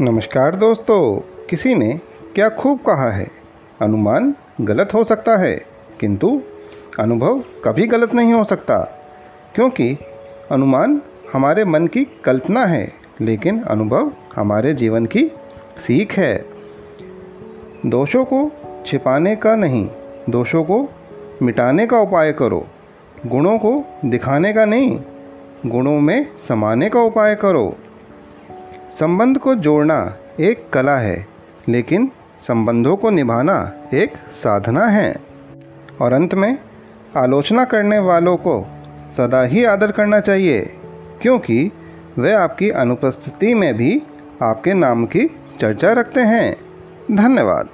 नमस्कार दोस्तों, किसी ने क्या खूब कहा है? अनुमान गलत हो सकता है, किंतु अनुभव कभी गलत नहीं हो सकता, क्योंकि अनुमान हमारे मन की कल्पना है, लेकिन अनुभव हमारे जीवन की सीख है। दोषों को छिपाने का नहीं, दोषों को मिटाने का उपाय करो, गुणों को दिखाने का नहीं, गुणों में समाने का उपाय करो। संबंध को जोड़ना एक कला है, लेकिन संबंधों को निभाना एक साधना है। और अंत में, आलोचना करने वालों को सदा ही आदर करना चाहिए, क्योंकि वे आपकी अनुपस्थिति में भी आपके नाम की चर्चा रखते हैं। धन्यवाद।